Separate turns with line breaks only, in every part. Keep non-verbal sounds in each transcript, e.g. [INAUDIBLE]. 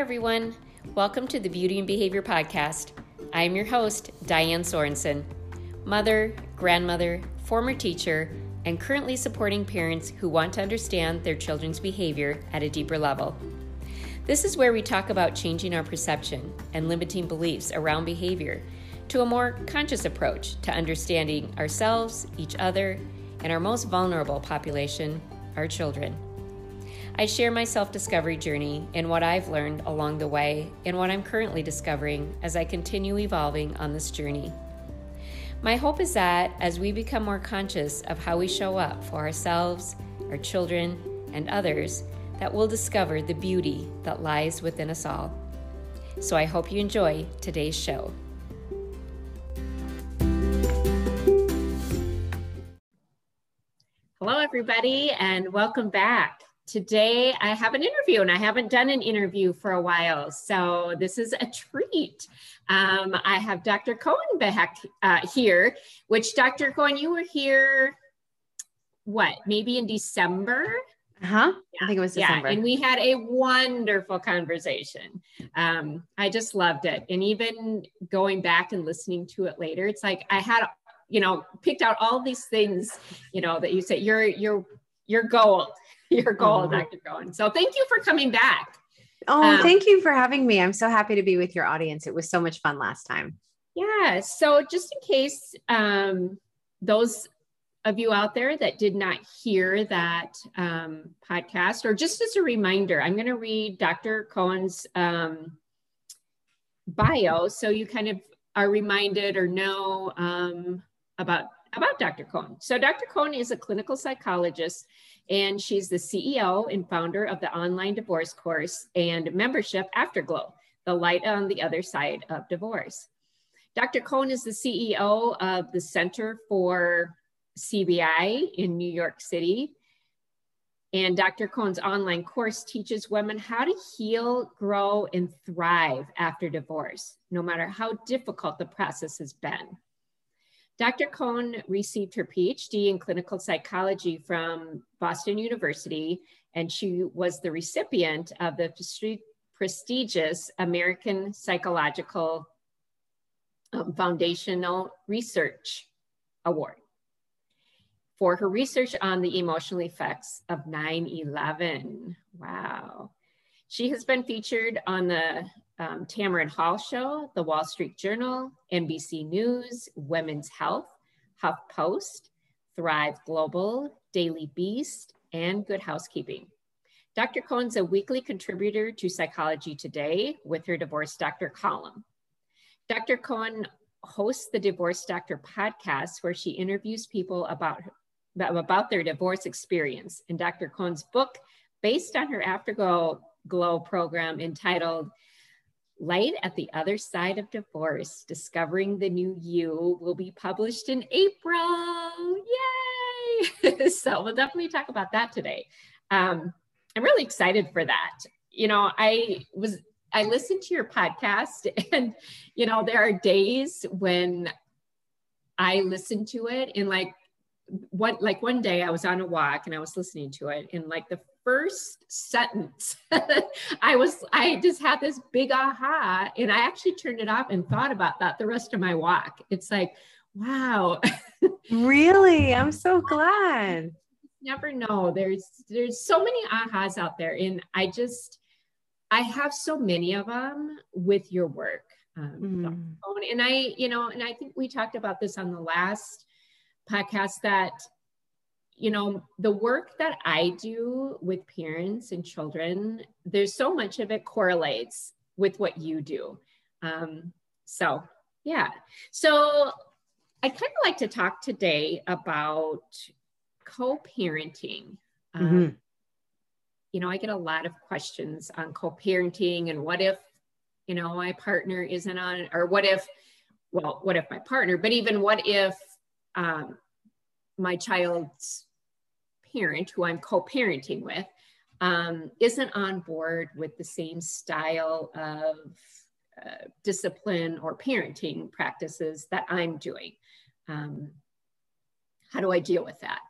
everyone. Welcome to the Beauty and Behavior Podcast. I am your host, Diane Sorensen, mother, grandmother, former teacher, and currently supporting parents who want to understand their children's behavior at a deeper level. This is where we talk about changing our perception and limiting beliefs around behavior to a more conscious approach to understanding ourselves, each other, and our most vulnerable population, our children. I share my self discovery journey and what I've learned along the way and what I'm currently discovering as I continue evolving on this journey. My hope is that as we become more conscious of how we show up for ourselves, our children, and others, that we'll discover the beauty that lies within us all. So I hope you enjoy today's show. Hello, everybody, and welcome back today I have an interview and I haven't done an interview for a while. So this is a treat. Um, I have Dr. Cohen back uh, here, which Dr. Cohen, you were here, what, maybe in December?
Uh huh yeah. I think it was December.
Yeah, and we had a wonderful conversation. Um, I just loved it. And even going back and listening to it later, it's like I had, you know, picked out all these things, you know, that you said, your, your, your goal your goal, oh. Dr. Cohen. So thank you for coming back.
Oh, um, thank you for having me. I'm so happy to be with your audience. It was so much fun last time.
Yeah. So just in case um, those of you out there that did not hear that um, podcast, or just as a reminder, I'm going to read Dr. Cohen's um, bio so you kind of are reminded or know um, about about Dr. Cohen. So Dr. Cohen is a clinical psychologist and she's the CEO and founder of the online divorce course and membership Afterglow, the light on the other side of divorce. Dr. Cohen is the CEO of the Center for CBT in New York City. And Dr. Cohen's online course teaches women how to heal, grow, and thrive after divorce, no matter how difficult the process has been. Dr. Cohen received her PhD in clinical psychology from Boston University, and she was the recipient of the prestigious American Psychological um, Foundational Research Award for her research on the emotional effects of 9 11. Wow. She has been featured on the um, Hall Show, The Wall Street Journal, NBC News, Women's Health, HuffPost, Thrive Global, Daily Beast, and Good Housekeeping. Dr. Cohen's a weekly contributor to Psychology Today with her Divorce Doctor column. Dr. Cohen hosts the Divorce Doctor podcast where she interviews people about, about their divorce experience. And Dr. Cohen's book, based on her Afterglow Glow program entitled Light at the Other Side of Divorce Discovering the New You will be published in April. Yay! [LAUGHS] so we'll definitely talk about that today. Um, I'm really excited for that. You know, I was, I listened to your podcast, [LAUGHS] and, you know, there are days when I listen to it and like, what like one day I was on a walk and I was listening to it and like the first sentence, [LAUGHS] I was, I just had this big aha. And I actually turned it off and thought about that the rest of my walk. It's like, wow. [LAUGHS]
really? I'm so glad.
Never know. There's there's so many ahas out there. And I just I have so many of them with your work. Um, mm. And I, you know, and I think we talked about this on the last podcast that you know, the work that I do with parents and children, there's so much of it correlates with what you do. Um, so, yeah. So, I kind of like to talk today about co parenting. Um, mm-hmm. You know, I get a lot of questions on co parenting and what if, you know, my partner isn't on, or what if, well, what if my partner, but even what if um, my child's parent who I'm co parenting with um, isn't on board with the same style of uh, discipline or parenting practices that I'm doing. Um, how do I deal with that?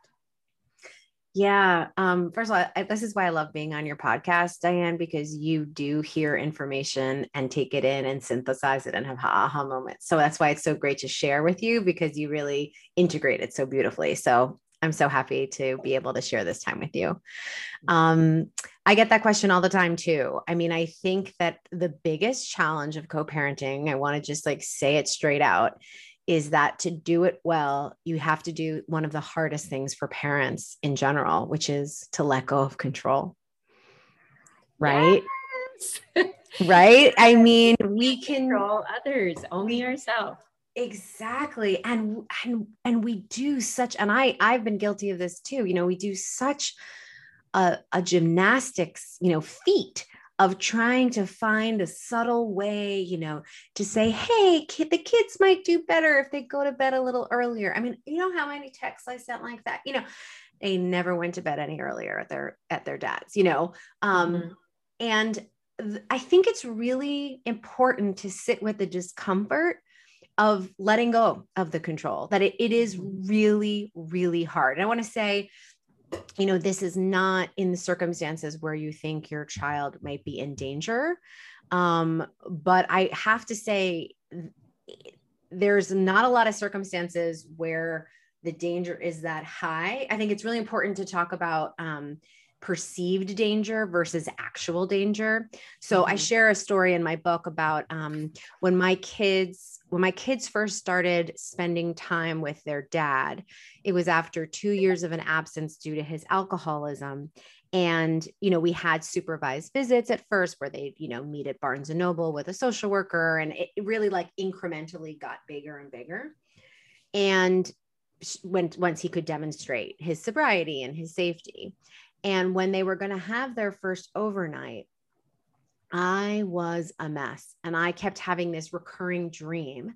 Yeah. Um, first of all, I, this is why I love being on your podcast, Diane, because you do hear information and take it in and synthesize it and have aha moments. So that's why it's so great to share with you because you really integrate it so beautifully. So I'm so happy to be able to share this time with you. Um, I get that question all the time too. I mean, I think that the biggest challenge of co parenting, I want to just like say it straight out, is that to do it well, you have to do one of the hardest things for parents in general, which is to let go of control. Right? Yes. [LAUGHS] right? I mean, we can
control others, only ourselves.
Exactly. And and and we do such and I I've been guilty of this too. You know, we do such a, a gymnastics, you know, feat of trying to find a subtle way, you know, to say, hey, kid, the kids might do better if they go to bed a little earlier. I mean, you know how many texts I sent like that? You know, they never went to bed any earlier at their at their dad's, you know. Um, mm-hmm. and th- I think it's really important to sit with the discomfort of letting go of the control, that it, it is mm-hmm. really, really hard. And I want to say you know, this is not in the circumstances where you think your child might be in danger. Um, but I have to say, there's not a lot of circumstances where the danger is that high. I think it's really important to talk about um, perceived danger versus actual danger. So mm-hmm. I share a story in my book about um, when my kids when my kids first started spending time with their dad. It was after 2 years of an absence due to his alcoholism and you know we had supervised visits at first where they you know meet at Barnes and Noble with a social worker and it really like incrementally got bigger and bigger. And when once he could demonstrate his sobriety and his safety and when they were going to have their first overnight, I was a mess. And I kept having this recurring dream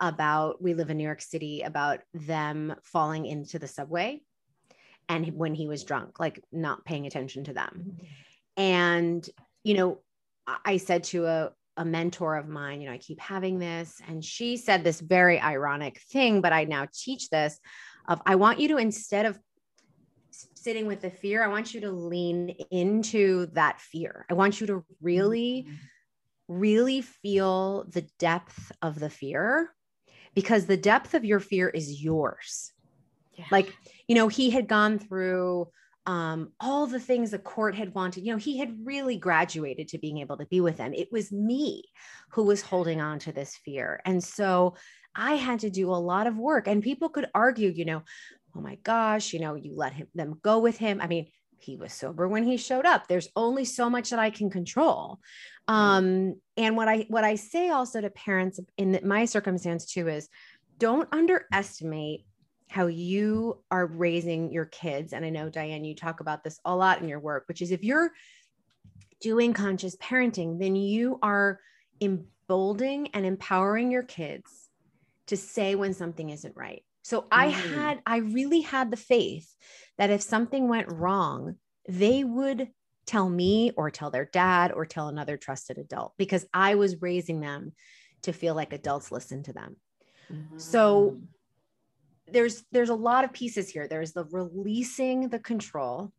about we live in New York City about them falling into the subway and when he was drunk, like not paying attention to them. And, you know, I said to a, a mentor of mine, you know, I keep having this. And she said this very ironic thing, but I now teach this of I want you to instead of sitting with the fear, I want you to lean into that fear. I want you to really, mm-hmm. really feel the depth of the fear because the depth of your fear is yours. Yeah. Like, you know, he had gone through um, all the things the court had wanted. You know, he had really graduated to being able to be with them. It was me who was holding on to this fear. And so I had to do a lot of work. And people could argue, you know, oh my gosh, you know, you let him them go with him. I mean, he was sober when he showed up. There's only so much that I can control. Um, and what I what I say also to parents in my circumstance too is don't underestimate how you are raising your kids. And I know Diane, you talk about this a lot in your work, which is if you're doing conscious parenting, then you are emboldening and empowering your kids to say when something isn't right so I mm. had, I really had the faith that if something went wrong, they would tell me or tell their dad or tell another trusted adult because I was raising them to feel like adults listen to them. Mm-hmm. So there's there's a lot of pieces here. There's the releasing the control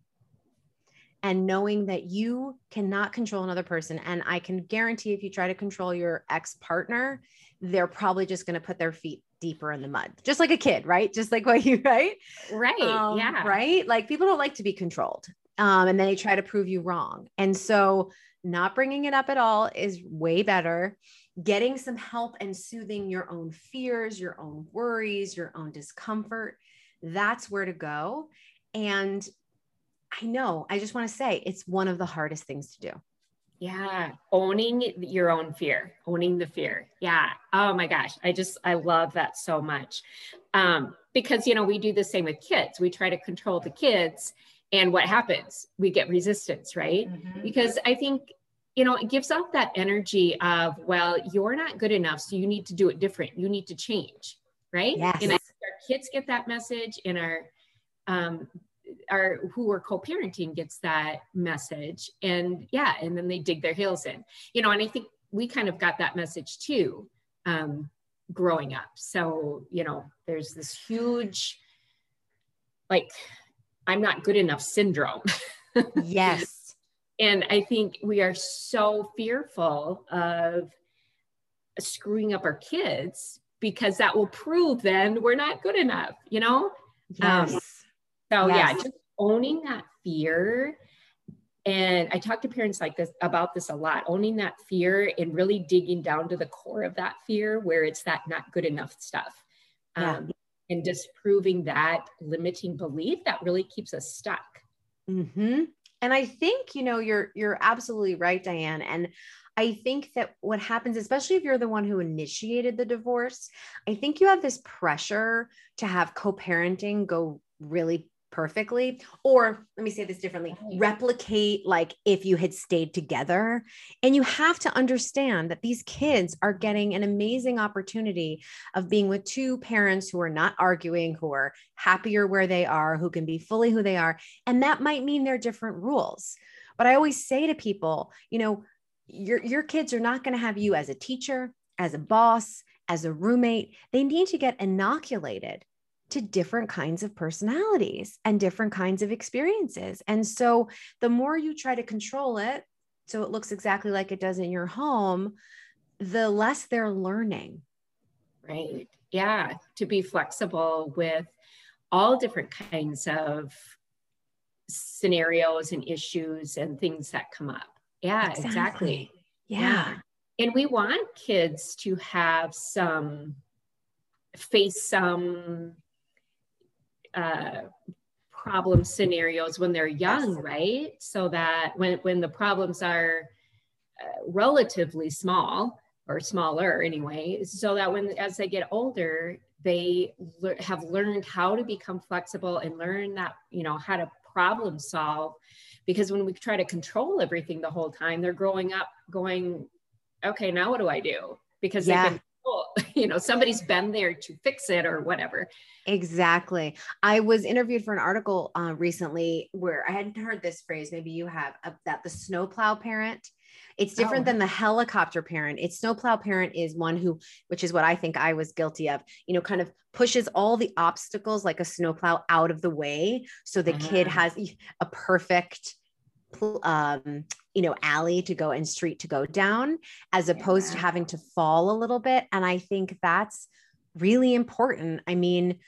and knowing that you cannot control another person and I can guarantee if you try to control your ex-partner, they're probably just going to put their feet deeper in the mud, just like a kid, right? Just like what you, [LAUGHS] right?
Right. Um, yeah.
Right. Like people don't like to be controlled. Um, and then they try to prove you wrong. And so not bringing it up at all is way better. Getting some help and soothing your own fears, your own worries, your own discomfort. That's where to go. And I know, I just want to say it's one of the hardest things to do.
Yeah, owning your own fear, owning the fear. Yeah. Oh my gosh, I just I love that so much. Um, because you know, we do the same with kids. We try to control the kids and what happens? We get resistance, right? Mm-hmm. Because I think you know, it gives off that energy of, well, you're not good enough, so you need to do it different. You need to change, right?
Yes.
And I our kids get that message, and our um, are who are co-parenting gets that message and yeah and then they dig their heels in you know and i think we kind of got that message too um, growing up so you know there's this huge like I'm not good enough syndrome. [LAUGHS]
yes.
and I think we are so fearful of screwing up our kids because that will prove then we're not good enough, you know?
Um, yes. Um,
so yes. yeah, just owning that fear. And I talk to parents like this about this a lot, owning that fear and really digging down to the core of that fear where it's that not good enough stuff. Yeah. Um, and disproving that limiting belief that really keeps us stuck.
Mm-hmm. And I think, you know, you're you're absolutely right, Diane. And I think that what happens, especially if you're the one who initiated the divorce, I think you have this pressure to have co parenting go really perfectly. Or let me say this differently replicate like if you had stayed together. And you have to understand that these kids are getting an amazing opportunity of being with two parents who are not arguing, who are happier where they are, who can be fully who they are. And that might mean they're different rules. But I always say to people, you know, your, your kids are not going to have you as a teacher, as a boss, as a roommate. They need to get inoculated to different kinds of personalities and different kinds of experiences. And so the more you try to control it, so it looks exactly like it does in your home, the less they're learning.
Right. Yeah. To be flexible with all different kinds of scenarios and issues and things that come up. Yeah, exactly. exactly.
Yeah. yeah.
And we want kids to have some, face some uh, problem scenarios when they're young, right? So that when, when the problems are uh, relatively small or smaller anyway, so that when as they get older, they le- have learned how to become flexible and learn that, you know, how to problem solve because when we try to control everything the whole time they're growing up going okay now what do i do because yeah. they've been [LAUGHS] you know somebody's been there to fix it or whatever
exactly i was interviewed for an article uh, recently where i hadn't heard this phrase maybe you have that the snowplow parent it's different oh. than the helicopter parent. It's snowplow parent is one who, which is what I think I was guilty of, you know, kind of pushes all the obstacles like a snowplow out of the way. So the mm-hmm. kid has a perfect um, you know, alley to go and street to go down, as opposed yeah. to having to fall a little bit. And I think that's really important. I mean,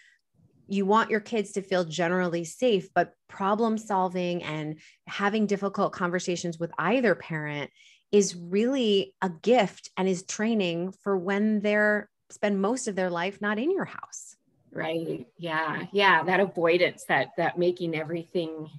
you want your kids to feel generally safe, but problem solving and having difficult conversations with either parent is really a gift and is training for when they're spend most of their life not in your house
right yeah yeah that avoidance that that making everything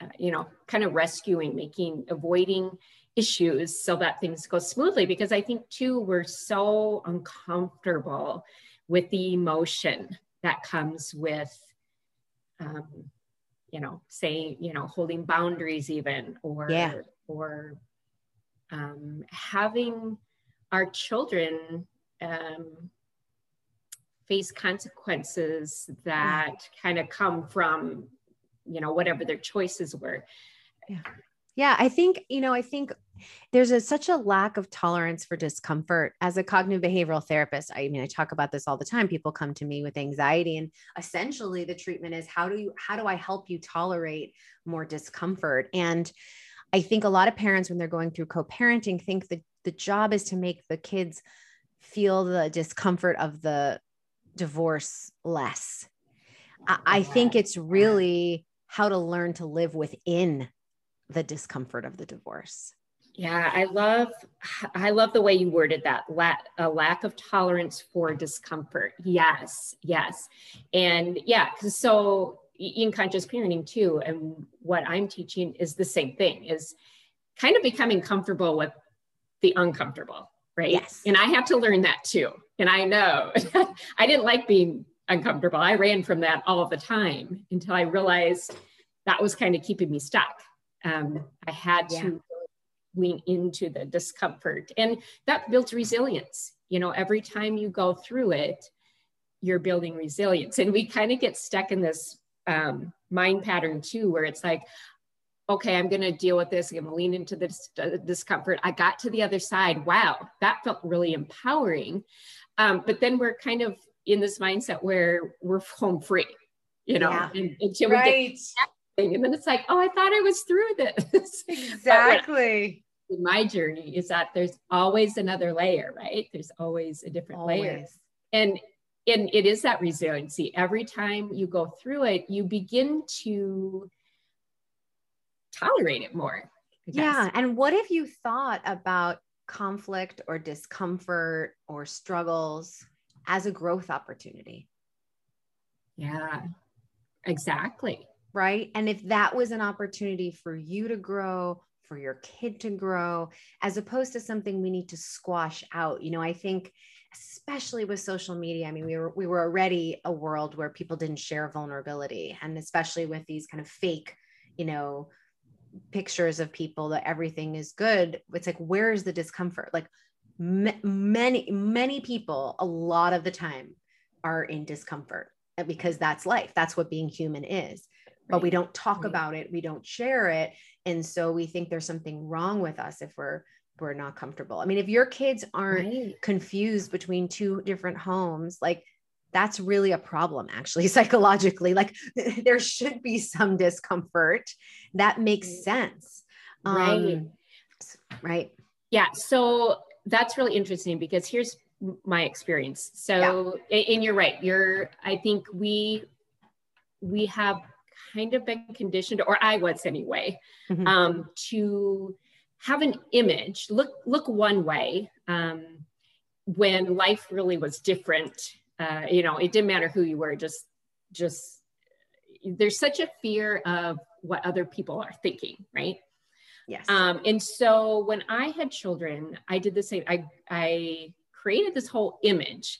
uh, you know kind of rescuing making avoiding issues so that things go smoothly because i think too we're so uncomfortable with the emotion that comes with um, you know say you know holding boundaries even or
yeah.
or um, having our children um, face consequences that kind of come from you know whatever their choices were.
Yeah. Yeah i think you know i think there's a, such a lack of tolerance for discomfort. As a cognitive behavioral therapist i mean i talk about this all the time. People come to me with anxiety and essentially the treatment is how do you how do i help you tolerate more discomfort? And i think a lot of parents when they're going through co-parenting think that the job is to make the kids feel the discomfort of the divorce less. I, I think it's really how to learn to live within the discomfort of the divorce.
Yeah, I love I love the way you worded that. La- a lack of tolerance for discomfort. Yes, yes, and yeah. So in conscious parenting too, and what I'm teaching is the same thing. Is kind of becoming comfortable with the uncomfortable, right?
Yes.
And I have to learn that too. And I know [LAUGHS] I didn't like being uncomfortable. I ran from that all the time until I realized that was kind of keeping me stuck. Um, I had yeah. to lean into the discomfort, and that builds resilience. You know, every time you go through it, you're building resilience. And we kind of get stuck in this um, mind pattern too, where it's like, okay, I'm going to deal with this. I'm going to lean into this uh, discomfort. I got to the other side. Wow, that felt really empowering. Um, but then we're kind of in this mindset where we're home free, you know, yeah. and, until we
right.
get thing. And then it's like, oh, I thought I was through this. [LAUGHS]
Exactly.
in my journey is that there's always another layer, right? There's always a different always. layer. And and it is that resiliency. Every time you go through it, you begin to tolerate it more.
Yeah. And what if you thought about conflict or discomfort or struggles as a growth opportunity?
Yeah, exactly.
Right. And if that was an opportunity for you to grow, for your kid to grow, as opposed to something we need to squash out, you know, I think especially with social media i mean we were we were already a world where people didn't share vulnerability and especially with these kind of fake you know pictures of people that everything is good it's like where is the discomfort like many many people a lot of the time are in discomfort because that's life. That's what being human is. Right. but we don't talk right. about it. We don't share it. And so we think there's something wrong with us if we're we're not comfortable. I mean if your kids aren't right. confused between two different homes like that's really a problem actually [LAUGHS] psychologically. Like [LAUGHS] there should be some discomfort. That makes sense.
Right. Um,
right.
Yeah. So that's really interesting because here's my experience so yeah. and you're right you're i think we we have kind of been conditioned or i was anyway mm-hmm. um, to have an image look look one way um, when life really was different uh, you know, it didn't matter who you were, just, just, there's such a fear of what other people are thinking, right?
Yes.
Um, and so when I had children, I did the same. I, I created this whole image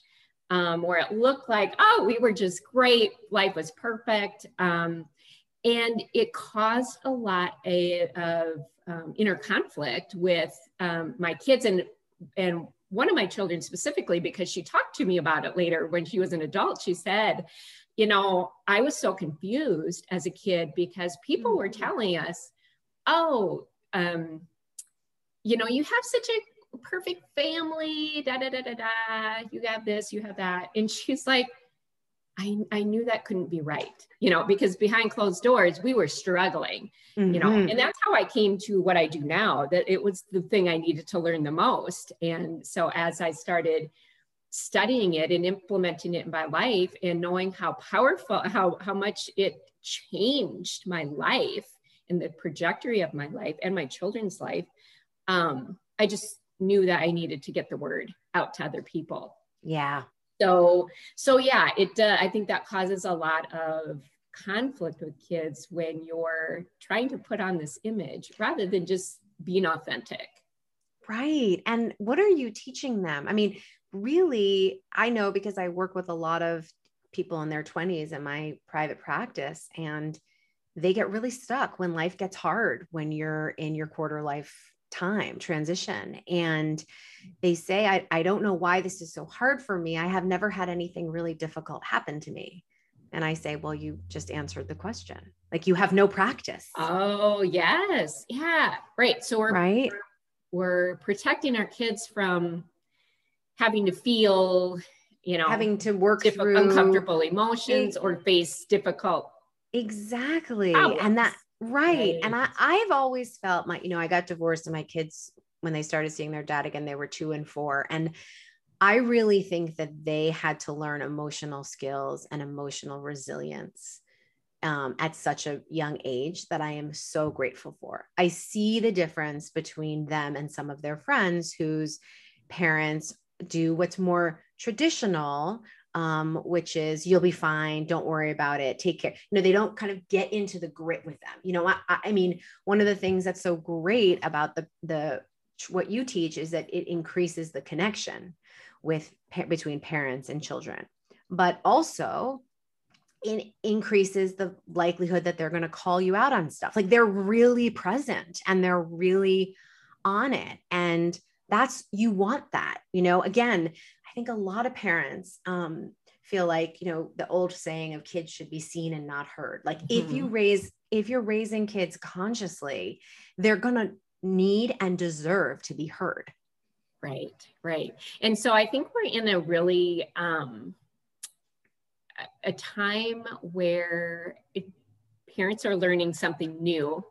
um, where it looked like, oh, we were just great, life was perfect. Um, and it caused a lot of, of um, inner conflict with um, my kids and and one of my children specifically, because she talked to me about it later when she was an adult, she said, you know, I was so confused as a kid because people were mm-hmm. telling us, oh, um, you know, you have such a perfect family, da da da da da. You have this, you have that. And she's like, I, I knew that couldn't be right, you know, because behind closed doors, we were struggling, mm-hmm. you know, mm-hmm. and that's how I came to what I do now, that it was the thing I needed to learn the most. And so as I started studying it and implementing it in my life and knowing how powerful, how, how much it changed my life and the trajectory of my life and my children's life, um, I just knew that I needed to get the word out to other people.
Yeah.
So so yeah it uh, i think that causes a lot of conflict with kids when you're trying to put on this image rather than just being authentic.
Right. And what are you teaching them? I mean really i know because i work with a lot of people in their 20s in my private practice and they get really stuck when life gets hard when you're in your quarter life time transition. And they say I, I don't know why this is so hard for me. I have never had anything really difficult happen to me. And i say well you just answered the question. Like you have no practice.
Oh yes. Yeah. Right. So we're
right?
we're protecting our kids from having to feel you know
having to work through
uncomfortable emotions or face difficult
exactly problems. and that Right. right. And I, I've always felt my, you know, I got divorced and my kids, when they started seeing their dad again, they were two and four. And I really think that they had to learn emotional skills and emotional resilience um, at such a young age that I am so grateful for. I see the difference between them and some of their friends whose parents do what's more traditional um, which is you'll be fine. Don't worry about it. Take care. You know, they don't kind of get into the grit with them. You know, I, I mean, one of the things that's so great about the the what you teach is that it increases the connection with between parents and children, but also it increases the likelihood that they're going to call you out on stuff. Like they're really present and they're really on it. And that's you want that you know again I think a lot of parents um, feel like, you know, the old saying of kids should be seen and not heard. Like mm-hmm. if you mm-hmm. raise, if you're raising kids consciously, they're going to need and deserve to be heard.
Right, right. And so I think we're in a really, um, a time where it, parents are learning something new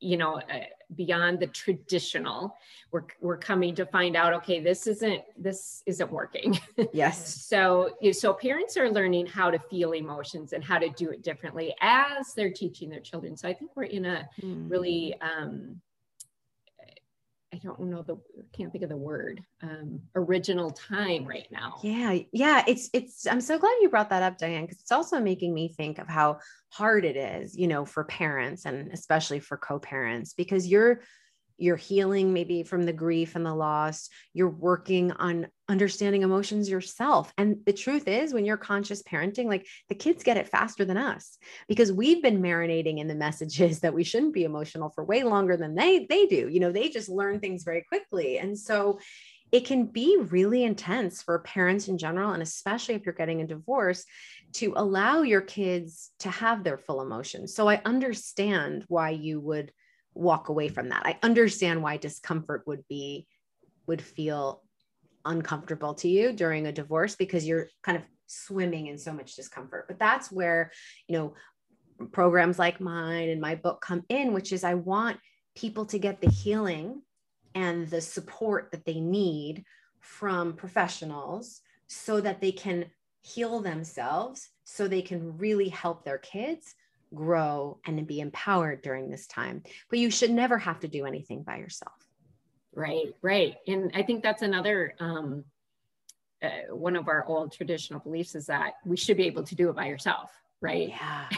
you know uh, beyond the traditional we're, we're coming to find out okay this isn't this isn't working. [LAUGHS]
Yes.
So so parents are learning how to feel emotions and how to do it differently as they're teaching their children. So i think we're in a mm. really um I don't know the can't think of the word um, original time right now.
Yeah, yeah, it's it's. I'm so glad you brought that up, Diane, because it's also making me think of how hard it is, you know, for parents and especially for co-parents, because you're you're healing maybe from the grief and the loss. You're working on understanding emotions yourself. And the truth is when you're conscious parenting like the kids get it faster than us because we've been marinating in the messages [LAUGHS] that we shouldn't be emotional for way longer than they they do. You know they just learn things very quickly. And so it can be really intense for parents in general and especially if you're getting a divorce to allow your kids to have their full emotions. So i understand why you would walk away from that. I understand why discomfort would be would feel uncomfortable to you during a divorce because you're kind of swimming in so much discomfort. But that's where, you know, programs like mine and my book come in, which is I want people to get the healing and the support that they need from professionals so that they can heal themselves so they can really help their kids grow and be empowered during this time. But you should never have to do anything by yourself.
Right, right. And I think that's another um, uh, one of our old traditional beliefs is that we should be able to do it by yourself, right?
Yeah.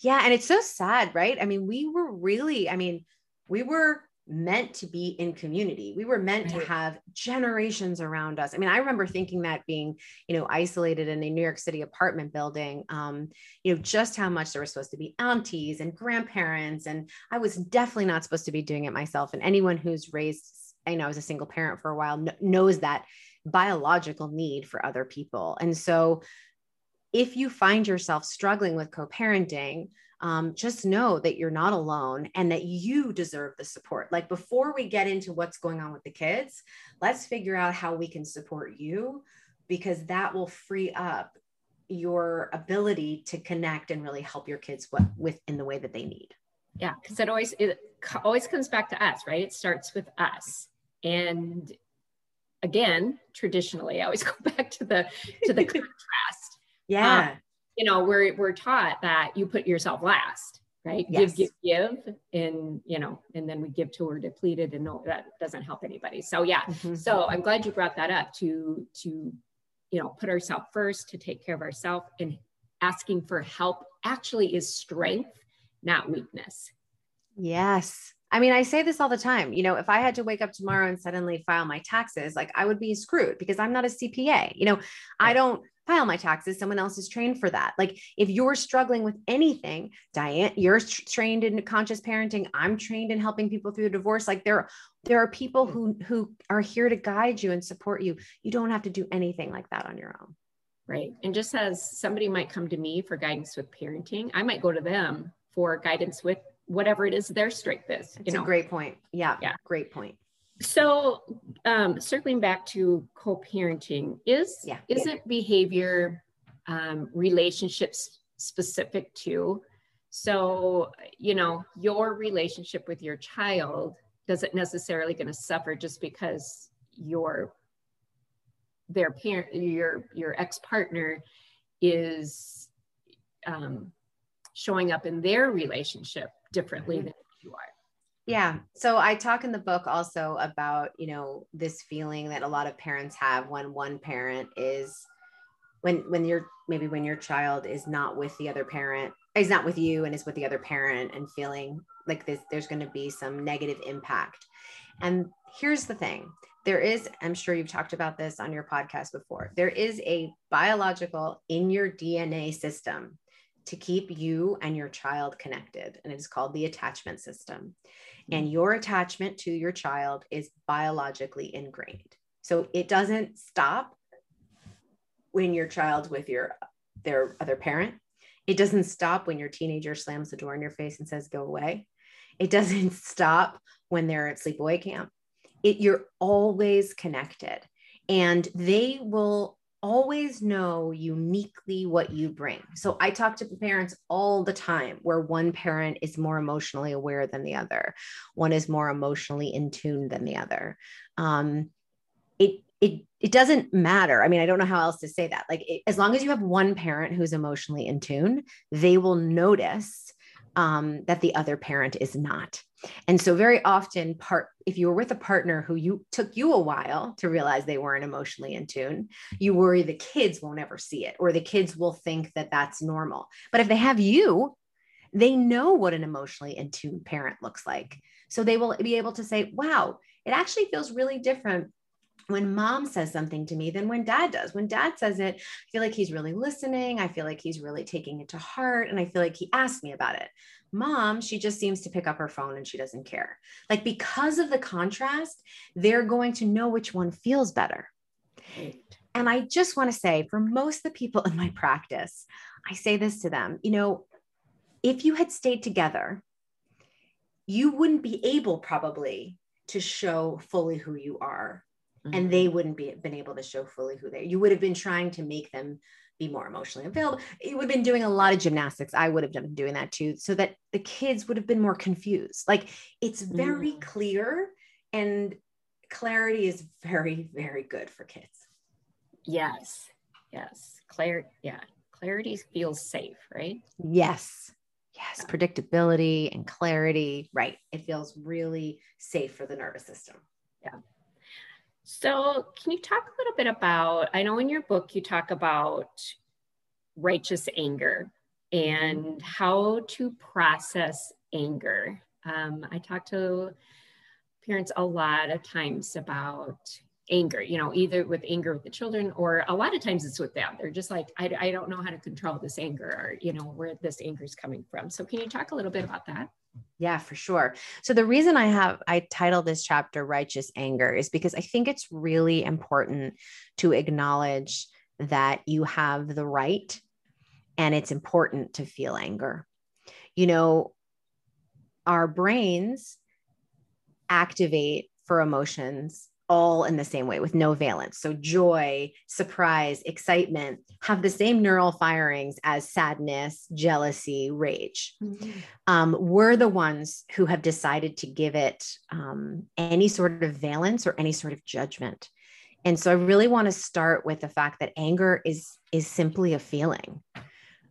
Yeah. And it's so sad, right? I mean, we were really, I mean, we were meant to be in community. We were meant right. to have generations around us. I mean, I remember thinking that being, you know, isolated in a New York City apartment building, um, you know, just how much there was supposed to be aunties and grandparents. And I was definitely not supposed to be doing it myself. And anyone who's raised, I know, as a single parent for a while knows that biological need for other people. And so if you find yourself struggling with co parenting, um, just know that you're not alone and that you deserve the support. Like before we get into what's going on with the kids, let's figure out how we can support you because that will free up your ability to connect and really help your kids with, with in the way that they need.
Yeah, because it always it always comes back to us, right? It starts with us, and again, traditionally, I always [LAUGHS] go back to the to the [LAUGHS] contrast.
Yeah. Um,
you know, we're we're taught that you put yourself last, right? Yes. Give, give, give, and you know, and then we give to we're depleted, and no, that doesn't help anybody. So yeah, mm-hmm. so I'm glad you brought that up to to you know put ourselves first, to take care of ourselves, and asking for help actually is strength, not weakness.
Yes. I mean, I say this all the time. You know, if I had to wake up tomorrow and suddenly file my taxes, like I would be screwed because I'm not a CPA. You know, I don't file my taxes. Someone else is trained for that. Like if you're struggling with anything, Diane, you're trained in conscious parenting. I'm trained in helping people through the divorce. Like there, there are people hmm. who who are here to guide you and support you. You don't have to do anything like that on your own.
Right. And just as somebody might come to me for guidance with parenting, I might go to them for guidance with whatever it is their strength is.
It's know? a great point. Yeah. Yeah. Great point.
So, um, circling back to co-parenting, is yeah. isn't behavior um, relationships specific to? So, you know, your relationship with your child doesn't necessarily going to suffer just because your their parent, your your ex partner, is um, showing up in their relationship differently mm-hmm. than you are.
Yeah. So I talk in the book also about, you know, this feeling that a lot of parents have when one parent is when when you're maybe when your child is not with the other parent, is not with you and is with the other parent and feeling like this there's going to be some negative impact. And here's the thing. There is, I'm sure you've talked about this on your podcast before. There is a biological in your DNA system to keep you and your child connected, and it is called the attachment system and mm. your attachment to your child is biologically ingrained. So it doesn't stop when your child's with your their other parent. It doesn't stop when your teenager slams the door in your face and says go away. It doesn't [LAUGHS] stop when they're at sleepaway camp. It you're always connected and they will always know uniquely what you bring. So I talk to parents all the time where one parent is more emotionally aware than the other, one is more emotionally in tune than the other. Um, it it it doesn't matter. I mean, I don't know how else to say that. Like, it, as long as you have one parent who's emotionally in tune, they will notice um, that the other parent is not. And so very often part if you were with a partner who you took you a while to realize they weren't emotionally in tune, you worry the kids won't ever see it or the kids will think that that's normal. But if they have you, they know what an emotionally in tune parent looks like. So they will be able to say, "Wow, it actually feels really different when mom says something to me than when dad does. When dad says it, I feel like he's really listening. I feel like he's really taking it to heart. And I feel like he asked me about it. Mom, she just seems to pick up her phone and she doesn't care. Like because of the contrast, they're going to know which one feels better. And I just want to say for most of the people in my practice, I say this to them, you know, if you had stayed together, you wouldn't be able probably to show fully who you are mm-hmm. and they wouldn't be been able to show fully who they. You would have been trying to make them be more emotionally available. You would have been doing a lot of gymnastics. I would have been doing that too, so that the kids would have been more confused. Like it's very mm. clear, and clarity is very, very good for kids.
Yes, yes, clarity. Yeah, clarity feels safe, right?
Yes, yes, yeah. predictability and clarity. Right, it feels really safe for the nervous system.
Yeah. So, can you talk a little bit about? I know in your book you talk about righteous anger and how to process anger. Um, I talk to parents a lot of times about anger, you know, either with anger with the children or a lot of times it's with them. They're just like, I, I don't know how to control this anger or, you know, where this anger is coming from. So, can you talk a little bit about that?
Yeah, for sure. So the reason I have I titled this chapter righteous anger is because I think it's really important to acknowledge that you have the right and it's important to feel anger. You know, our brains activate for emotions all in the same way with no valence. So, joy, surprise, excitement have the same neural firings as sadness, jealousy, rage. Mm-hmm. Um, we're the ones who have decided to give it um, any sort of valence or any sort of judgment. And so, I really want to start with the fact that anger is is simply a feeling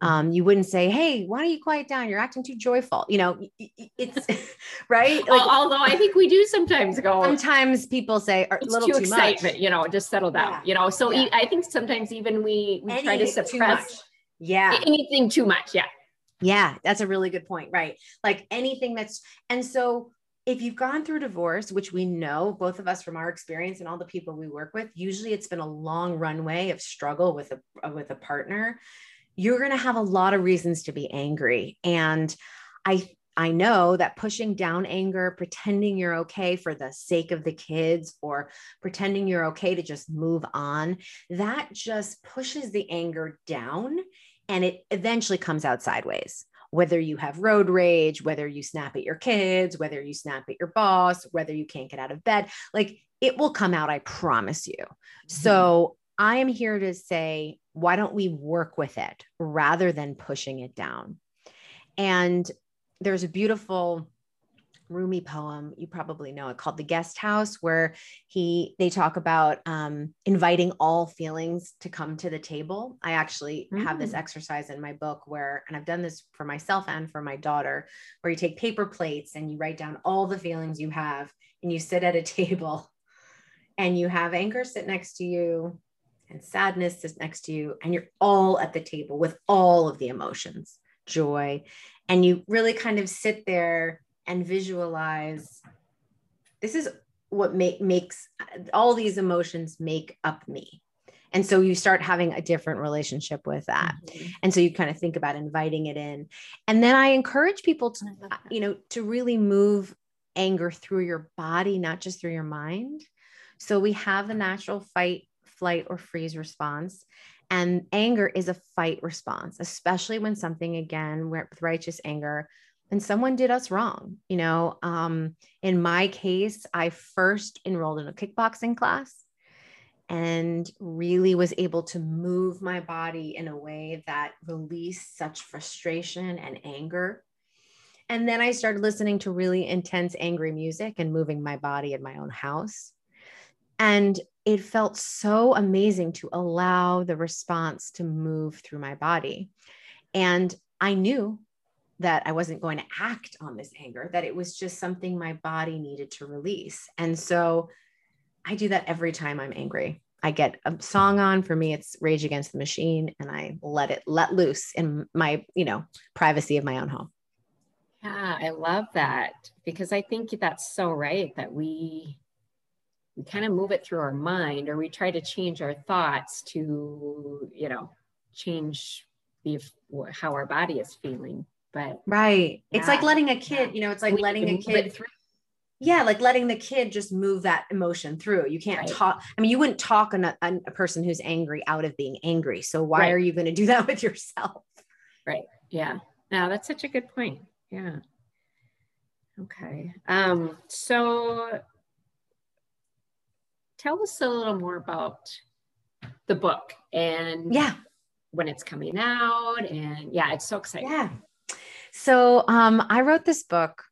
um, you wouldn't say, "Hey, why don't you quiet down? You're acting too joyful." You know, it's [LAUGHS] right.
Like, Although I think we do sometimes go.
Sometimes people say, "A little too, too excitement,"
much. you know, just settle down. Yeah. You know, so yeah. I think sometimes even we we try to suppress.
Yeah,
anything too much. Yeah,
yeah, that's a really good point. Right, like anything that's and so if you've gone through divorce, which we know both of us from our experience and all the people we work with, usually it's been a long runway of struggle with a with a partner you're going to have a lot of reasons to be angry. And I I know that pushing down anger, pretending you're okay for the sake of the kids, or pretending you're okay to just move on, that just pushes the anger down and it eventually comes out sideways. Whether you have road rage, whether you snap at your kids, whether you snap at your boss, whether you can't get out of bed, like it will come out, I promise you. Mm-hmm. So I am here to say, why don't we work with it rather than pushing it down? And there's a beautiful Rumi poem you probably know it called the guest house where he they talk about um, inviting all feelings to come to the table i actually mm. have this mm. exercise in my book where and i've done this for myself and for my daughter where you take paper plates and you write down all the feelings you have and you sit at a [LAUGHS] table and you have anger sit next to you and sadness is next to you and you're all at the table with all of the emotions joy. And you really kind of sit there and visualize this is what make, makes all these emotions make up me. And so you start having a different relationship with that. Mm-hmm. and so you kind of think about inviting it in. And then i encourage people to you know to really move anger through your body not just through your mind. So we have the natural fight flight, or freeze response. And anger is a fight response, especially when something, again, with righteous anger, when someone did us wrong. You know, um, in my case, I first enrolled in a kickboxing class and really was able to move my body in a way that released such frustration and anger. And then I started listening to really intense, angry music and moving my body in my own house. And it felt so amazing to allow the response to move through my body. And I knew that I wasn't going to act on this anger, that it was just something my body needed to release. And so I do that every time I'm angry. I get a song on for me it's Rage Against the Machine and I let it let loose in my, you know, privacy of my own home.
Yeah, I love that because I think that's so right that we we kind of move it through our mind or we try to change our thoughts to you know change the how our body is feeling but
right. Yeah. it's like letting a kid you know it's like we letting a kid through. Yeah like letting the kid just move that emotion through. You can't right. talk i mean you wouldn't talk a, a, person who's angry out of being angry. So why right. are you going to do that [LAUGHS] with yourself?
Right. Yeah. Now that's such a good point. Yeah. Okay. Um so tell us a little more about the book and
yeah.
when it's coming out and yeah it's so exciting.
Yeah. So um, i wrote this book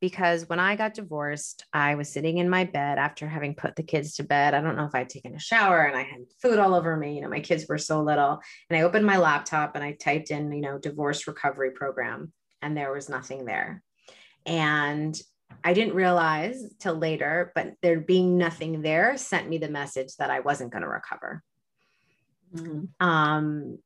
because when i got divorced i was sitting in my bed after having put the kids to bed. I don't know if i'd taken a shower and i had food all over me. You know my kids were so little. And i opened my laptop and i typed in you know divorce recovery program and there was nothing there. And I didn't realize till later, but there being nothing there sent me the message that I wasn't going to recover. Mm-hmm. Um,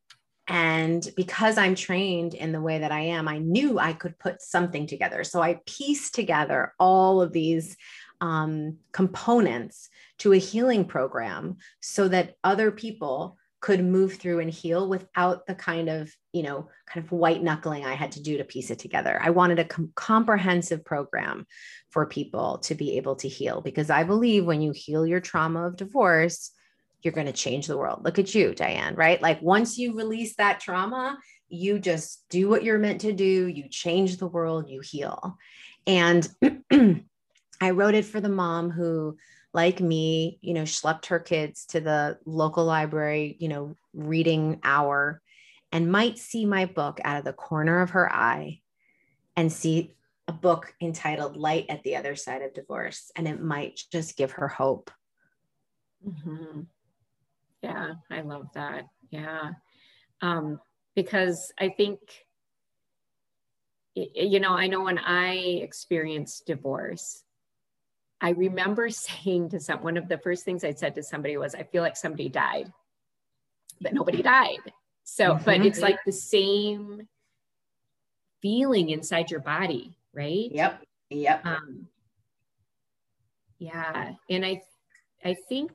and because I'm trained in the way that I am, I knew I could put something together. So I pieced together all of these um, components to a healing program so that other people could move through and heal without the kind of you know kind of white knuckling i had to do to piece it together. I wanted a com- comprehensive program for people to be able to heal because i believe when you heal your trauma of divorce you're going to change the world. Look at you diane right? Like once you release that trauma you just do what you're meant to do you change the world you heal. And [CLEARS THROAT] i wrote it for the mom who like me, you know, schlepped her kids to the local library, you know, reading hour and might see my book out of the corner of her eye and see a book entitled Light at the Other Side of Divorce. And it might just give her hope.
Mm-hmm. Yeah, I love that. Yeah. Um, because I think, you know, I know when I experienced divorce, I remember [LAUGHS] saying to some, one of the first things I said to somebody was, I feel like somebody died, but nobody died. So, mm-hmm. but it's like the same feeling inside your body, right?
Yep. Yep. Um,
yeah. And I, I think,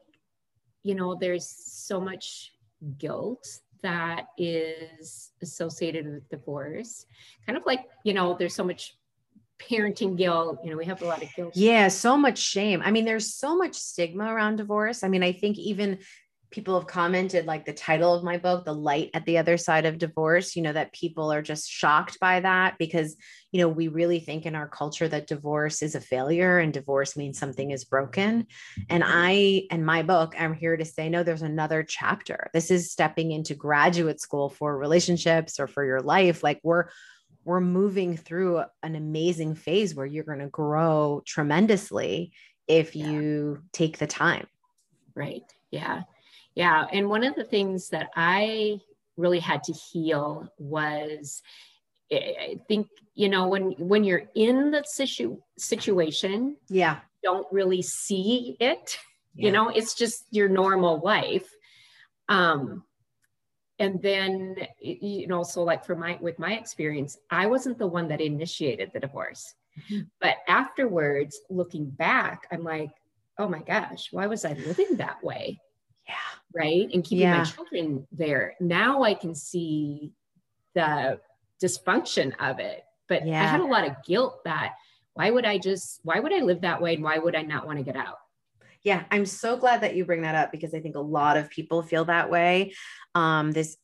you know, there's so much guilt that is associated with divorce. Kind of like, you know, there's so much parenting guilt you know we have a lot of guilt.
Yeah so much shame. I mean there's so much stigma around divorce. I mean i think even people have commented like the title of my book the light at the other side of divorce you know that people are just shocked by that because you know we really think in our culture that divorce is a failure and divorce means something is broken. And i and my book i'm here to say no there's another chapter. This is stepping into graduate school for relationships or for your life. Like we're we're moving through an amazing phase where you're going to grow tremendously if yeah. you take the time.
Right. Yeah. Yeah. And one of the things that I really had to heal was I think, you know, when when you're in the situ- situation,
yeah,
don't really see it. Yeah. You know, it's just your normal life. Um, and then you know so like for my with my experience i wasn't the one that initiated the divorce. Mm-hmm. but afterwards looking back i'm like oh my gosh why was i living that way?
Yeah.
Right? And keeping yeah. my children there. Now i can see the dysfunction of it. But yeah. i had a lot of guilt that why would i just why would i live that way and why would i not want to get out
yeah, I'm so glad that you bring that up because I think a lot of people feel that way. Um, this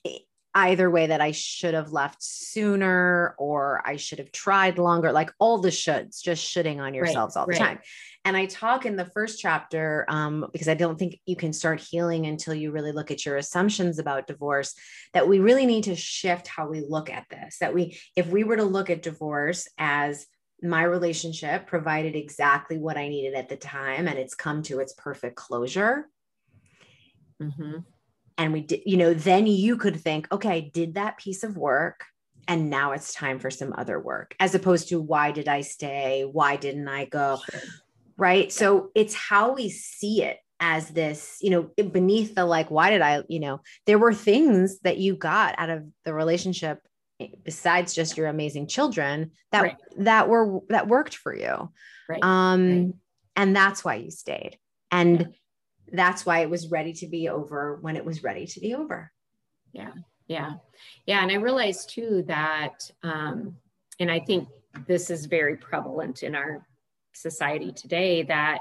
either way that I should have left sooner or I should have tried longer, like all the shoulds, just shooting on yourselves right, all the right. time. And I talk in the first chapter um, because I don't think you can start healing until you really look at your assumptions about divorce. That we really need to shift how we look at this. That we, if we were to look at divorce as my relationship provided exactly what I needed at the time and it's come to its perfect closure. Mm-hmm and we did you know then you could think okay I did that piece of work and now it's time for some other work as opposed to why did i stay why didn't i go sure. right so it's how we see it as this you know beneath the like why did i you know there were things that you got out of the relationship besides just your amazing children that right. that were that worked for you right. um right. and that's why you stayed and yeah that's why it was ready to be over when it was ready to be over.
Yeah. Yeah. Yeah. And I realized too that, um, and I think this is very prevalent in our society today that,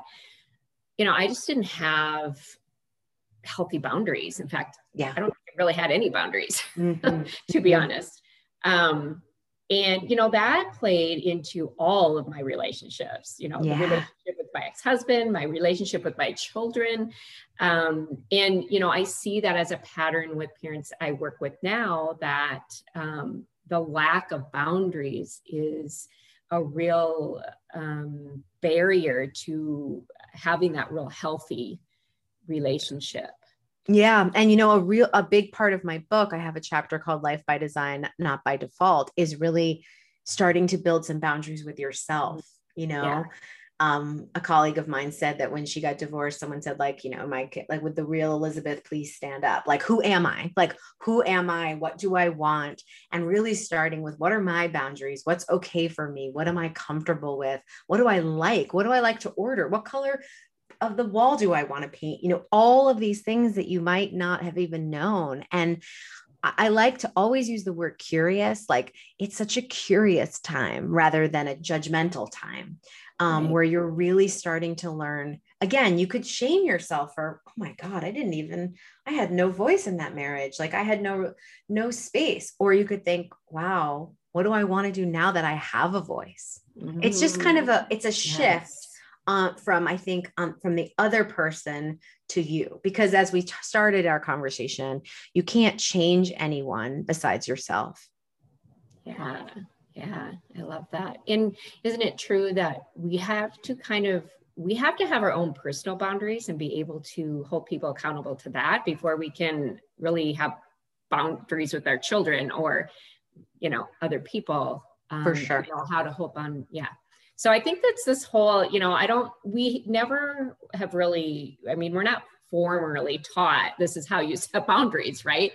you know, I just didn't have healthy boundaries. In fact, yeah, I don't really had any boundaries, [LAUGHS] mm-hmm. to be honest. Um, and you know that played into all of my relationships you know yeah. the relationship with my ex-husband my relationship with my children um, and you know i see that as a pattern with parents i work with now that um, the lack of boundaries is a real um, barrier to having that real healthy relationship
yeah. And you know, a real a big part of my book, I have a chapter called Life by Design, Not by Default, is really starting to build some boundaries with yourself. You know, yeah. um, a colleague of mine said that when she got divorced, someone said, like, you know, my like with the real Elizabeth, please stand up. Like, who am I? Like, who am I? What do I want? And really starting with what are my boundaries? What's okay for me? What am I comfortable with? What do I like? What do I like to order? What color of the wall do I want to paint? You know, all of these things that you might not have even known. And I like to always use the word curious, like it's such a curious time rather than a judgmental time um, right. where you're really starting to learn. Again, you could shame yourself for, oh my God, I didn't even, I had no voice in that marriage. Like I had no, no space. Or you could think, wow, what do I want to do now that I have a voice? Mm-hmm. It's just kind of a, it's a shift yes uh, from I think um, from the other person to you because as we t- started our conversation, you can't change anyone besides yourself.
Yeah, yeah, I love that. And isn't it true that we have to kind of we have to have our own personal boundaries and be able to hold people accountable to that before we can really have boundaries with our children or you know other people
um, for sure
you know, how to hold on yeah so i think that's this whole you know i don't we never have really i mean we're not formally taught this is how you [LAUGHS] set boundaries right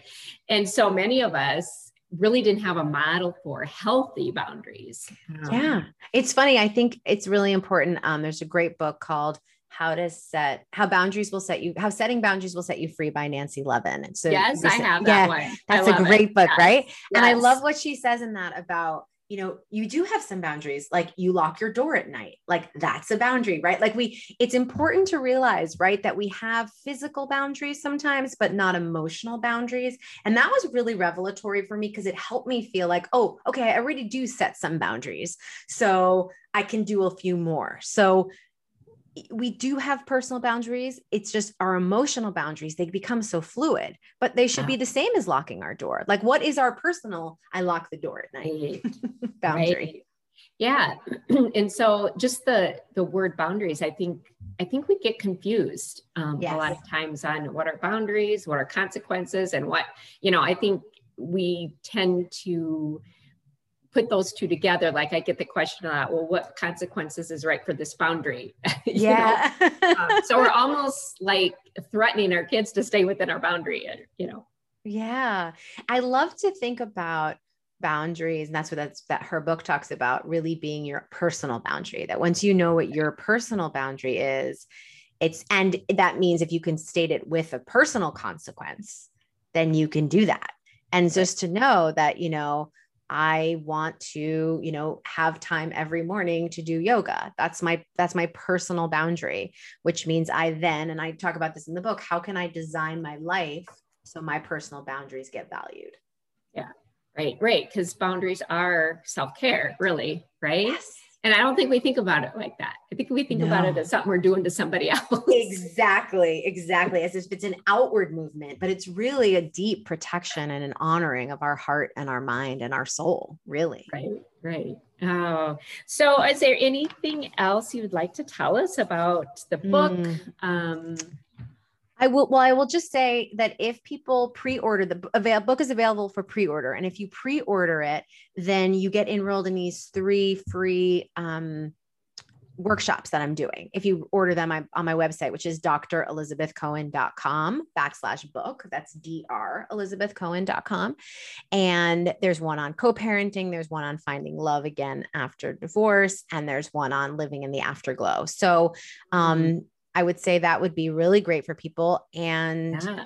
and so many of us really didn't have a model for healthy boundaries
um, yeah it's funny i think it's really important um, there's a great book called how to set how boundaries will set you how setting boundaries will set you free by Nancy Levin.
So yes, I have that yeah, one.
That's a great it. book, yes. right? Yes. And I love what she says in that about you know, you do have some boundaries, like you lock your door at night. Like that's a boundary, right? Like we, it's important to realize, right, that we have physical boundaries sometimes, but not emotional boundaries. And that was really revelatory for me because it helped me feel like, oh, okay, I already do set some boundaries. So I can do a few more. So we do have personal boundaries. It's just our emotional boundaries. They become so fluid, but they should be the same as locking our door. Like, what is our personal? I lock the door at night [LAUGHS] boundary. Right.
Yeah, [CLEARS THROAT] and so just the the word boundaries. I think I think we get confused um, yes. a lot of times on what are boundaries, what are consequences, and what you know. I think we tend to put those two together, like I get the question a lot, well, what consequences is right for this boundary? [LAUGHS]
yeah.
um, so we're [LAUGHS] almost like threatening our kids to stay within our boundary, you know?
Yeah. I love to think about boundaries and that's what that's that her book talks about really being your personal boundary that once you know what your personal boundary is it's and that means if you can state it with a personal consequence then you can do that and just to know that you know I want to, you know, have time every morning to do yoga. That's my that's my personal boundary, which means I then and I talk about this in the book, how can I design my life so my personal boundaries get valued?
Yeah. Right. Right. Because boundaries are self care, really. Right.
Yes.
And I don't think we think about it like that. I think we think no. about it as something we're doing to somebody [LAUGHS] else.
Exactly, exactly. As if it's an outward movement, but it's really a deep protection and an honoring of our heart and our mind and our soul, really.
Right, right. Oh, so is there anything else you would like to tell us about the book? Mm. Um,
I will. Well, I will just say that if people pre-order the avail, book is available for pre-order, and if you pre-order it, then you get enrolled in these three free um, workshops that I'm doing. If you order them on my website, which is drelizabethcohen.com backslash book, that's dr elizabethcohen.com. And there's one on co-parenting. There's one on finding love again after divorce. And there's one on living in the afterglow. So, um, mm-hmm. I would say that would be really great for people and yeah.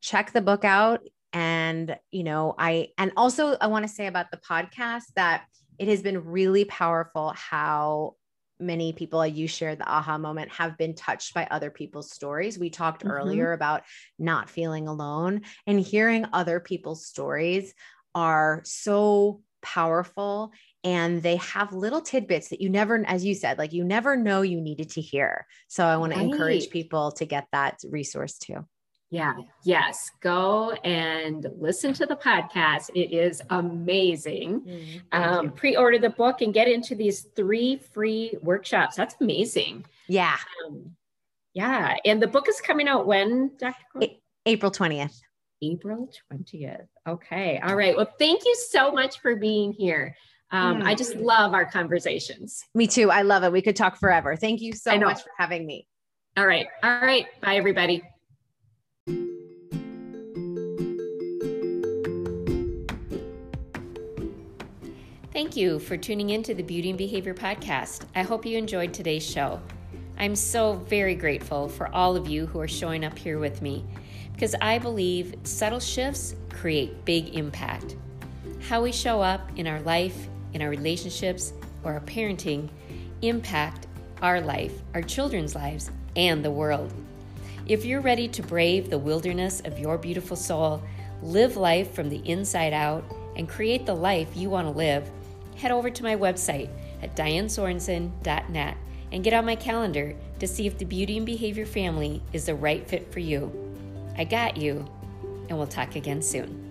check the book out. And, you know, I, and also I want to say about the podcast that it has been really powerful how many people you shared the aha moment have been touched by other people's stories we talked mm-hmm. earlier about not feeling alone and hearing other people's stories are so powerful and they have little tidbits that you never as you said like you never know you needed to hear. So i want right. to encourage people to get that resource too.
Yeah yes go and listen to the podcast. It is amazing. Mm, um, pre-order the book and get into these three free workshops. That's amazing.
Yeah.
Um, yeah and the book is coming out when dr
a- april 20th
april 20th okay all right. Well thank you so much for being here um, mm. I just love our conversations.
Me too. I love it. We could talk forever. Thank you so much for having me.
All right. All right. Bye, everybody. Thank you for tuning in to the Beauty and Behavior Podcast. I hope you enjoyed today's show. I'm so very grateful for all of you who are showing up here with me because I believe subtle shifts create big impact. How we show up in our life in our relationships or our parenting impact our life, our children's lives, and the world. If you're ready to brave the wilderness of your beautiful soul, live life from the inside out, and create the life you want to live, head over to my website at dianesorensen.net and get on my calendar to see if the Beauty and Behavior family is the right fit for you. I got you, and we'll talk again soon.